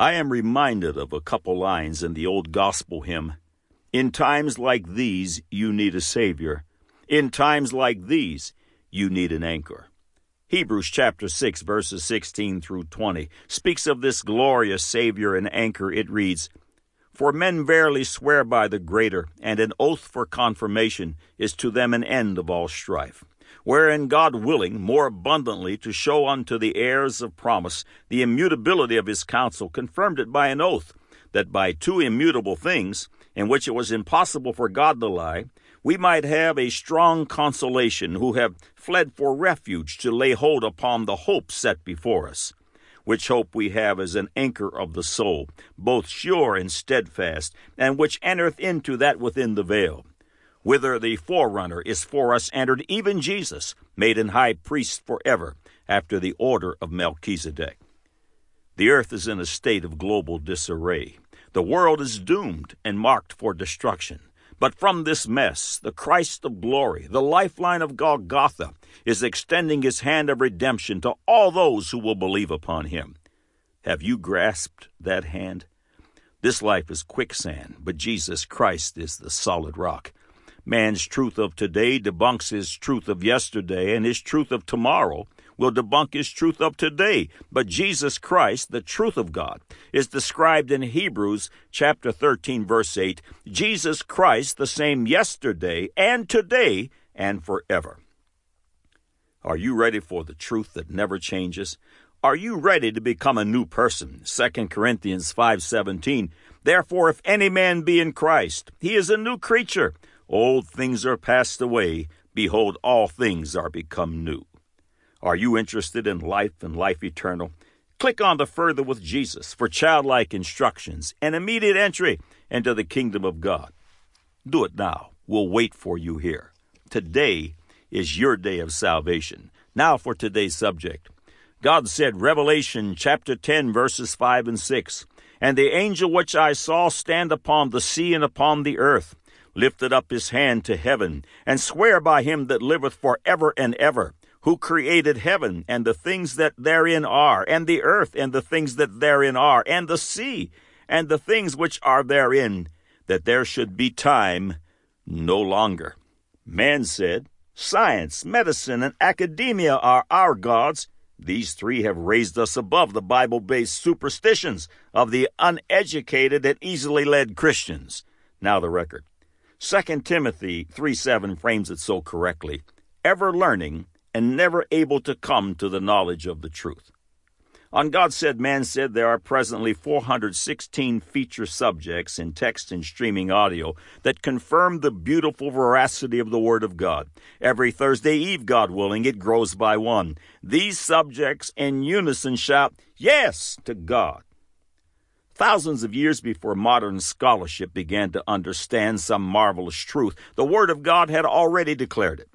I am reminded of a couple lines in the old gospel hymn In times like these, you need a Savior. In times like these, you need an anchor. Hebrews chapter 6, verses 16 through 20 speaks of this glorious Savior and anchor. It reads, For men verily swear by the greater, and an oath for confirmation is to them an end of all strife. Wherein God willing more abundantly to show unto the heirs of promise the immutability of his counsel, confirmed it by an oath, that by two immutable things, in which it was impossible for God to lie, we might have a strong consolation who have fled for refuge to lay hold upon the hope set before us, which hope we have as an anchor of the soul, both sure and steadfast, and which entereth into that within the veil, whither the forerunner is for us entered, even Jesus, made an high priest forever, after the order of Melchizedek. The earth is in a state of global disarray. The world is doomed and marked for destruction. But from this mess, the Christ of glory, the lifeline of Golgotha, is extending his hand of redemption to all those who will believe upon him. Have you grasped that hand? This life is quicksand, but Jesus Christ is the solid rock. Man's truth of today debunks his truth of yesterday, and his truth of tomorrow will debunk his truth of today. But Jesus Christ, the truth of God, is described in Hebrews chapter 13 verse 8. Jesus Christ, the same yesterday and today and forever. Are you ready for the truth that never changes? Are you ready to become a new person? 2 Corinthians 5:17. Therefore if any man be in Christ, he is a new creature. Old things are passed away; behold all things are become new. Are you interested in life and life eternal? Click on the Further with Jesus for childlike instructions and immediate entry into the kingdom of God. Do it now. We'll wait for you here. Today is your day of salvation. Now for today's subject. God said, Revelation chapter 10, verses 5 and 6, And the angel which I saw stand upon the sea and upon the earth lifted up his hand to heaven, and swear by him that liveth for ever and ever who created heaven and the things that therein are, and the earth and the things that therein are, and the sea and the things which are therein, that there should be time no longer. Man said, Science, medicine, and academia are our gods. These three have raised us above the Bible based superstitions of the uneducated and easily led Christians. Now the record. 2 Timothy 3 7 frames it so correctly. Ever learning and never able to come to the knowledge of the truth. On God Said, Man Said, there are presently 416 feature subjects in text and streaming audio that confirm the beautiful veracity of the Word of God. Every Thursday Eve, God willing, it grows by one. These subjects in unison shout, Yes to God. Thousands of years before modern scholarship began to understand some marvelous truth, the Word of God had already declared it.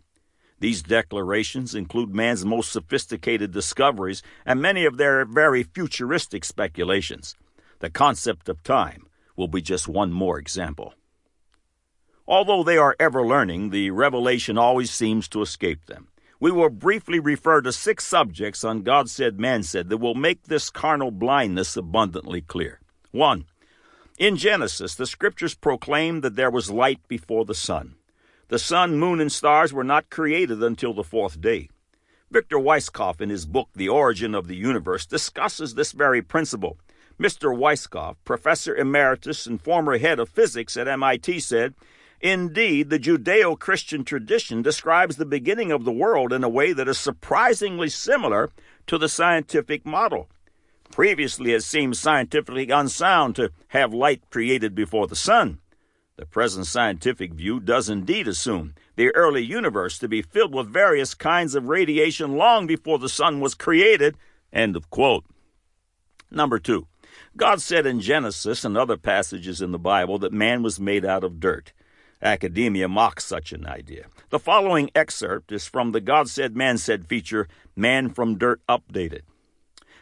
These declarations include man's most sophisticated discoveries and many of their very futuristic speculations. The concept of time will be just one more example. Although they are ever learning, the revelation always seems to escape them. We will briefly refer to six subjects on God said, man said that will make this carnal blindness abundantly clear. 1. In Genesis, the scriptures proclaim that there was light before the sun. The sun, moon, and stars were not created until the fourth day. Victor Weisskopf, in his book The Origin of the Universe, discusses this very principle. Mr. Weisskopf, professor emeritus and former head of physics at MIT, said, Indeed, the Judeo Christian tradition describes the beginning of the world in a way that is surprisingly similar to the scientific model. Previously, it seemed scientifically unsound to have light created before the sun. The present scientific view does indeed assume the early universe to be filled with various kinds of radiation long before the sun was created. End of quote. Number two, God said in Genesis and other passages in the Bible that man was made out of dirt. Academia mocks such an idea. The following excerpt is from the God Said, Man Said feature, Man from Dirt Updated.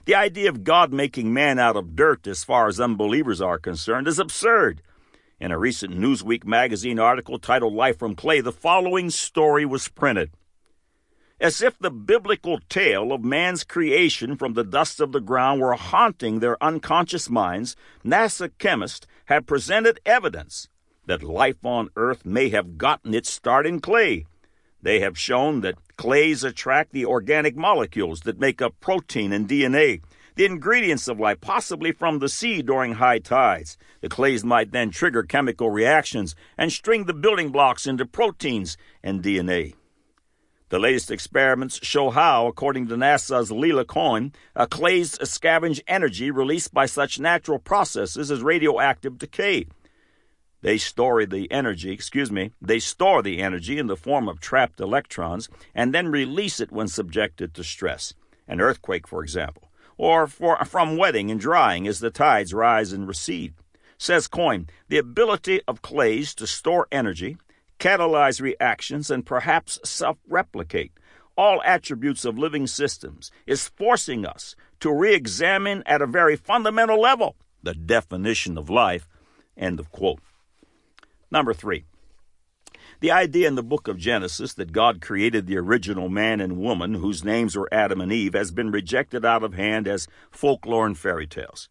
The idea of God making man out of dirt, as far as unbelievers are concerned, is absurd. In a recent Newsweek magazine article titled Life from Clay, the following story was printed. As if the biblical tale of man's creation from the dust of the ground were haunting their unconscious minds, NASA chemists have presented evidence that life on Earth may have gotten its start in clay. They have shown that clays attract the organic molecules that make up protein and DNA, the ingredients of life, possibly from the sea during high tides. The clays might then trigger chemical reactions and string the building blocks into proteins and DNA. The latest experiments show how, according to NASA's Lelia Coyne, a clays scavenge energy released by such natural processes as radioactive decay. They store the energy, excuse me, they store the energy in the form of trapped electrons and then release it when subjected to stress. An earthquake, for example or for, from wetting and drying as the tides rise and recede. Says Coyne, the ability of clays to store energy, catalyze reactions, and perhaps self replicate, all attributes of living systems, is forcing us to re examine at a very fundamental level the definition of life. End of quote. Number three, the idea in the book of Genesis that God created the original man and woman, whose names were Adam and Eve, has been rejected out of hand as folklore and fairy tales.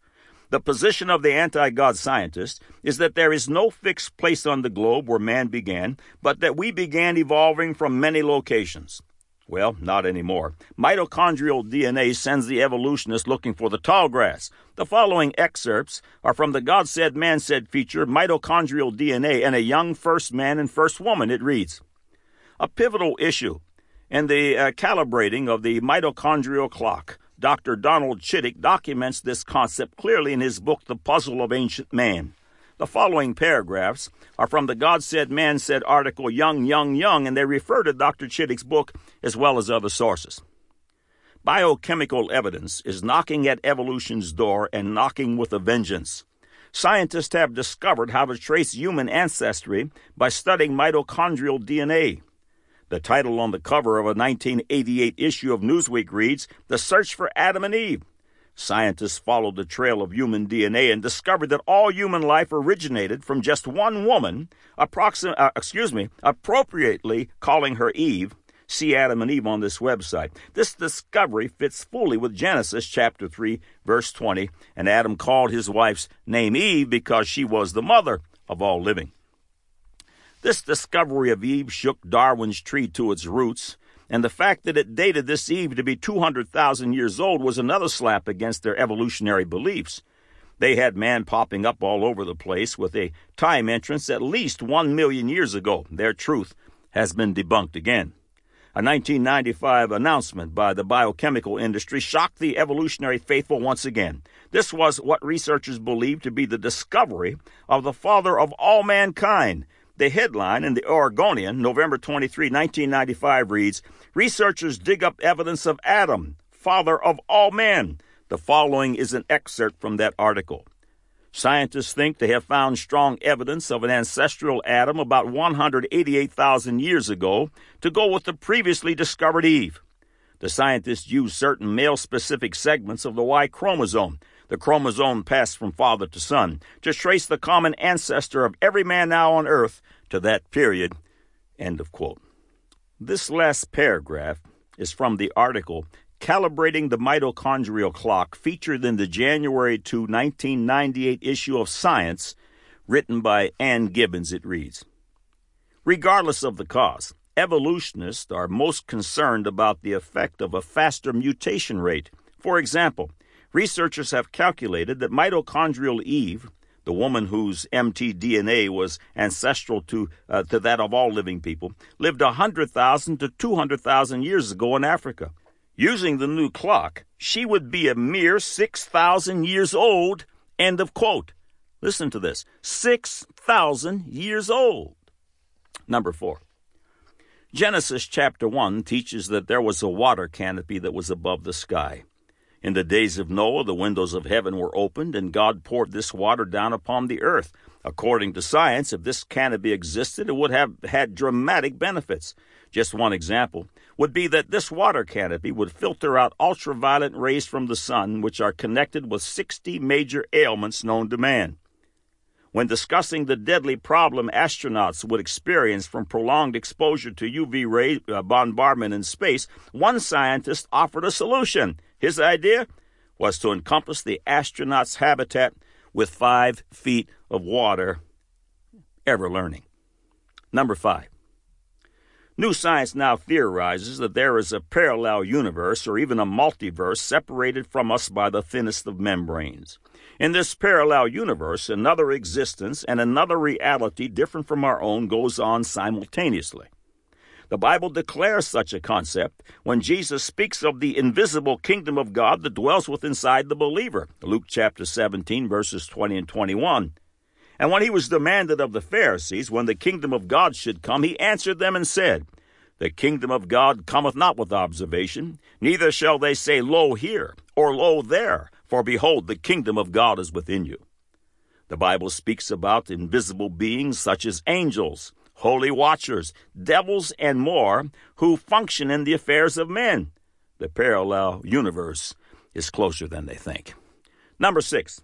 The position of the anti God scientist is that there is no fixed place on the globe where man began, but that we began evolving from many locations. Well, not anymore. Mitochondrial DNA sends the evolutionist looking for the tall grass. The following excerpts are from the God Said, Man Said feature, Mitochondrial DNA and a Young First Man and First Woman. It reads A pivotal issue in the uh, calibrating of the mitochondrial clock. Dr. Donald Chittick documents this concept clearly in his book, The Puzzle of Ancient Man. The following paragraphs are from the God Said, Man Said article Young, Young, Young, and they refer to Dr. Chittick's book as well as other sources. Biochemical evidence is knocking at evolution's door and knocking with a vengeance. Scientists have discovered how to trace human ancestry by studying mitochondrial DNA. The title on the cover of a 1988 issue of Newsweek reads The Search for Adam and Eve Scientists followed the trail of human DNA and discovered that all human life originated from just one woman, uh, excuse me, appropriately calling her Eve. See Adam and Eve on this website. This discovery fits fully with Genesis chapter 3, verse 20, and Adam called his wife's name Eve because she was the mother of all living. This discovery of Eve shook Darwin's tree to its roots and the fact that it dated this Eve to be 200,000 years old was another slap against their evolutionary beliefs. They had man popping up all over the place with a time entrance at least 1 million years ago. Their truth has been debunked again. A 1995 announcement by the biochemical industry shocked the evolutionary faithful once again. This was what researchers believed to be the discovery of the father of all mankind, the headline in the Oregonian, November 23, 1995 reads Researchers dig up evidence of Adam, father of all men. The following is an excerpt from that article. Scientists think they have found strong evidence of an ancestral Adam about 188,000 years ago to go with the previously discovered Eve. The scientists used certain male specific segments of the Y chromosome the chromosome passed from father to son, to trace the common ancestor of every man now on earth to that period. End of quote. This last paragraph is from the article Calibrating the Mitochondrial Clock, featured in the January 2, 1998 issue of Science, written by Ann Gibbons. It reads Regardless of the cause, evolutionists are most concerned about the effect of a faster mutation rate. For example, Researchers have calculated that mitochondrial Eve, the woman whose mtDNA was ancestral to, uh, to that of all living people, lived 100,000 to 200,000 years ago in Africa. Using the new clock, she would be a mere 6,000 years old. End of quote. Listen to this 6,000 years old. Number four. Genesis chapter 1 teaches that there was a water canopy that was above the sky. In the days of Noah, the windows of heaven were opened, and God poured this water down upon the earth. According to science, if this canopy existed, it would have had dramatic benefits. Just one example would be that this water canopy would filter out ultraviolet rays from the sun, which are connected with 60 major ailments known to man. When discussing the deadly problem astronauts would experience from prolonged exposure to UV ray uh, bombardment in space, one scientist offered a solution. His idea was to encompass the astronauts' habitat with five feet of water, ever learning. Number five. New science now theorizes that there is a parallel universe or even a multiverse separated from us by the thinnest of membranes. In this parallel universe, another existence and another reality different from our own goes on simultaneously. The Bible declares such a concept when Jesus speaks of the invisible kingdom of God that dwells within inside the believer. Luke chapter 17 verses 20 and 21. And when he was demanded of the Pharisees when the kingdom of God should come, he answered them and said, The kingdom of God cometh not with observation, neither shall they say, Lo here, or Lo there, for behold, the kingdom of God is within you. The Bible speaks about invisible beings such as angels, holy watchers, devils, and more who function in the affairs of men. The parallel universe is closer than they think. Number six,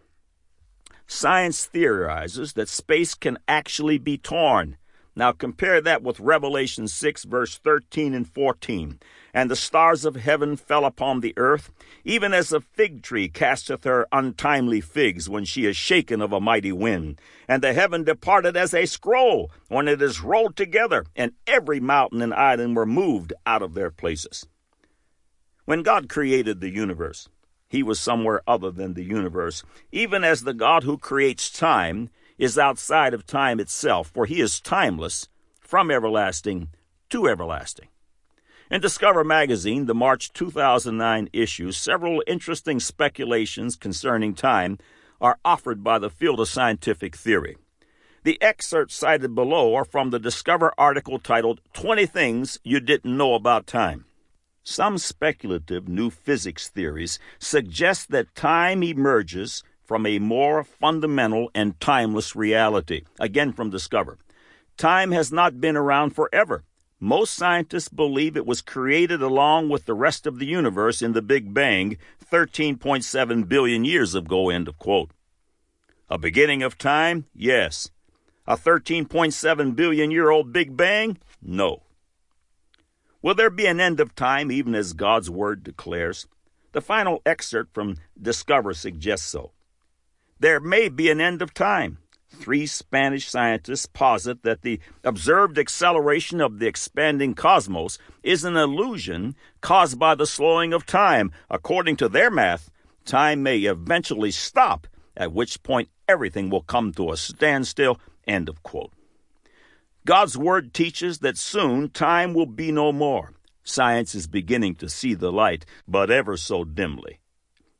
science theorizes that space can actually be torn. Now compare that with Revelation 6, verse 13 and 14 and the stars of heaven fell upon the earth, even as a fig tree casteth her untimely figs when she is shaken of a mighty wind. And the heaven departed as a scroll when it is rolled together, and every mountain and island were moved out of their places. When God created the universe, he was somewhere other than the universe, even as the God who creates time is outside of time itself, for he is timeless from everlasting to everlasting. In Discover magazine, the March 2009 issue, several interesting speculations concerning time are offered by the field of scientific theory. The excerpts cited below are from the Discover article titled 20 Things You Didn't Know About Time. Some speculative new physics theories suggest that time emerges from a more fundamental and timeless reality. Again from Discover. Time has not been around forever. Most scientists believe it was created along with the rest of the universe in the Big Bang 13.7 billion years ago. End of quote. A beginning of time? Yes. A 13.7 billion year old Big Bang? No. Will there be an end of time even as God's Word declares? The final excerpt from Discover suggests so. There may be an end of time. Three Spanish scientists posit that the observed acceleration of the expanding cosmos is an illusion caused by the slowing of time. According to their math, time may eventually stop, at which point everything will come to a standstill. End of quote. God's Word teaches that soon time will be no more. Science is beginning to see the light, but ever so dimly.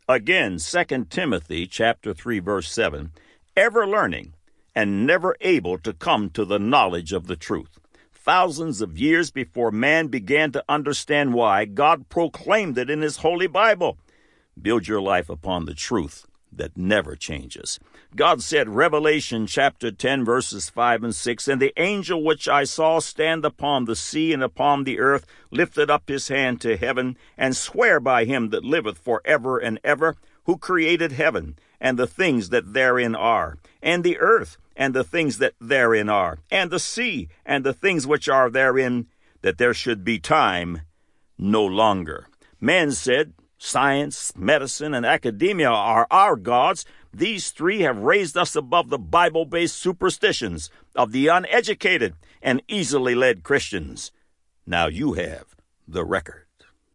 Again, 2 Timothy chapter 3 verse 7, ever learning and never able to come to the knowledge of the truth. Thousands of years before man began to understand why, God proclaimed it in His Holy Bible. Build your life upon the truth that never changes. God said, Revelation chapter 10, verses 5 and 6, And the angel which I saw stand upon the sea and upon the earth lifted up his hand to heaven, and sware by him that liveth for ever and ever, who created heaven, and the things that therein are, and the earth, and the things that therein are, and the sea, and the things which are therein, that there should be time no longer. Men said, Science, medicine, and academia are our gods. These three have raised us above the Bible based superstitions of the uneducated and easily led Christians. Now you have the record.